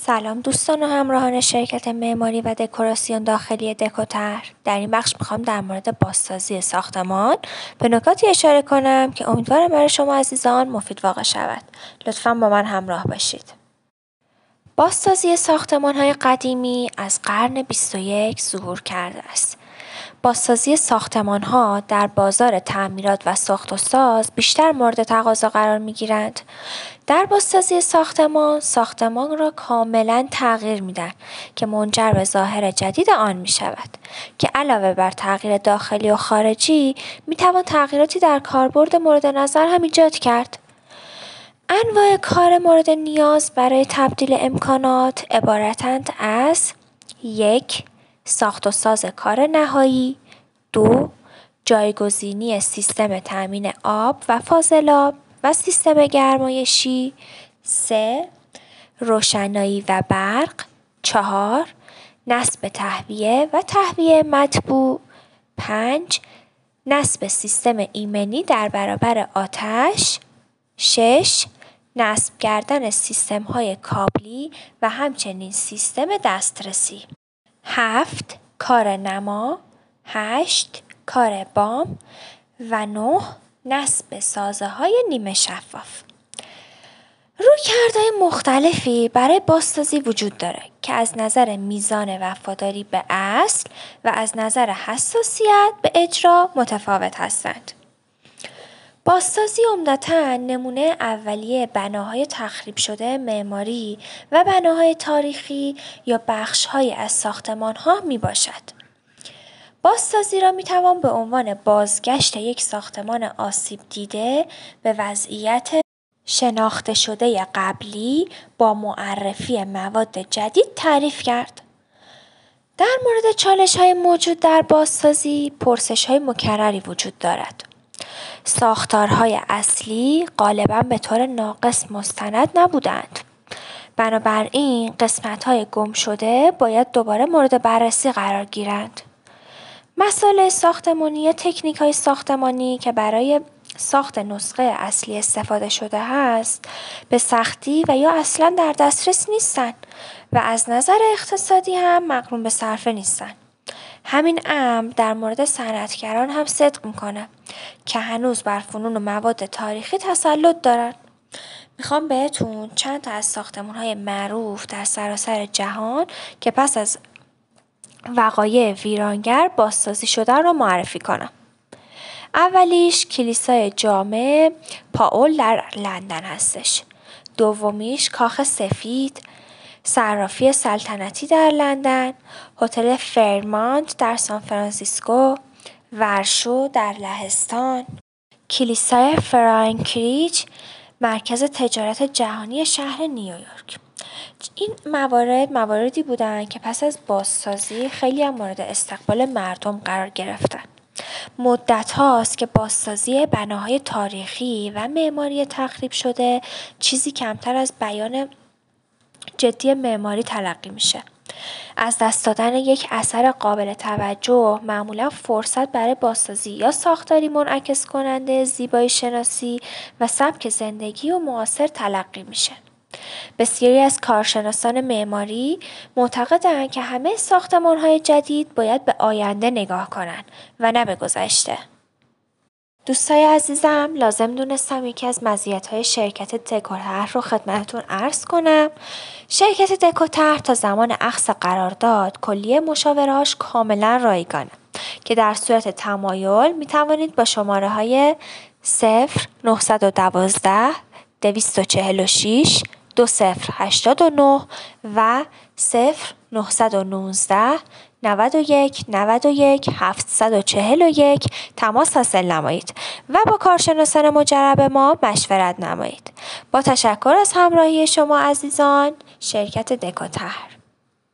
سلام دوستان و همراهان شرکت معماری و دکوراسیون داخلی دکوتر. در این بخش می‌خوام در مورد بازسازی ساختمان به نکاتی اشاره کنم که امیدوارم برای شما عزیزان مفید واقع شود. لطفا با من همراه باشید. بازسازی ساختمان های قدیمی از قرن 21 ظهور کرده است. بازسازی ها در بازار تعمیرات و ساخت و ساز بیشتر مورد تقاضا قرار گیرند. در بازسازی ساختمان، ساختمان را کاملا تغییر میدن که منجر به ظاهر جدید آن می شود که علاوه بر تغییر داخلی و خارجی می توان تغییراتی در کاربرد مورد نظر هم ایجاد کرد. انواع کار مورد نیاز برای تبدیل امکانات عبارتند از یک ساخت و ساز کار نهایی دو جایگزینی سیستم تأمین آب و فاضلاب و سیستم گرمایشی سه روشنایی و برق چهار نصب تهویه و تهویه مطبوع پنج نصب سیستم ایمنی در برابر آتش شش نصب کردن سیستم های کابلی و همچنین سیستم دسترسی. هفت کار نما هشت کار بام و نه نصب سازه های نیمه شفاف رویکردهای مختلفی برای بازسازی وجود داره که از نظر میزان وفاداری به اصل و از نظر حساسیت به اجرا متفاوت هستند. بازسازی عمدتا نمونه اولیه بناهای تخریب شده معماری و بناهای تاریخی یا بخشهایی از ساختمانها می باشد. بازسازی را می توان به عنوان بازگشت یک ساختمان آسیب دیده به وضعیت شناخته شده قبلی با معرفی مواد جدید تعریف کرد. در مورد چالش های موجود در بازسازی پرسش های مکرری وجود دارد. ساختارهای اصلی غالبا به طور ناقص مستند نبودند. بنابراین های گم شده باید دوباره مورد بررسی قرار گیرند. مسائل ساختمانی یا های ساختمانی که برای ساخت نسخه اصلی استفاده شده هست به سختی و یا اصلا در دسترس نیستند و از نظر اقتصادی هم مقرون به صرفه نیستند. همین امر در مورد صنعتگران هم صدق می‌کنه که هنوز بر فنون و مواد تاریخی تسلط دارن. می‌خوام بهتون چند تا از ساختمون های معروف در سراسر جهان که پس از وقایع ویرانگر بازسازی شدن رو معرفی کنم. اولیش کلیسای جامع پاول در لندن هستش. دومیش کاخ سفید صرافی سلطنتی در لندن، هتل فرمانت در سانفرانسیسکو، ورشو در لهستان، کلیسای فرانکریج مرکز تجارت جهانی شهر نیویورک. این موارد مواردی بودند که پس از بازسازی خیلی هم مورد استقبال مردم قرار گرفتن. مدت هاست که بازسازی بناهای تاریخی و معماری تخریب شده چیزی کمتر از بیان جدی معماری تلقی میشه. از دست دادن یک اثر قابل توجه معمولا فرصت برای بازسازی یا ساختاری منعکس کننده زیبایی شناسی و سبک زندگی و معاصر تلقی میشه. بسیاری از کارشناسان معماری معتقدند که همه های جدید باید به آینده نگاه کنند و نه به گذشته. دوستای عزیزم لازم دونستم یکی از های شرکت دکوتر رو خدمتتون عرض کنم. شرکت دکوتر تا زمان اخص قرارداد کلیه مشاورهاش کاملا رایگانه که در صورت تمایل می توانید با شماره های 0 912 246 2089 و 0 919 91 91 741 تماس حاصل نمایید و با کارشناسان مجرب ما مشورت نمایید. با تشکر از همراهی شما عزیزان شرکت دکوتر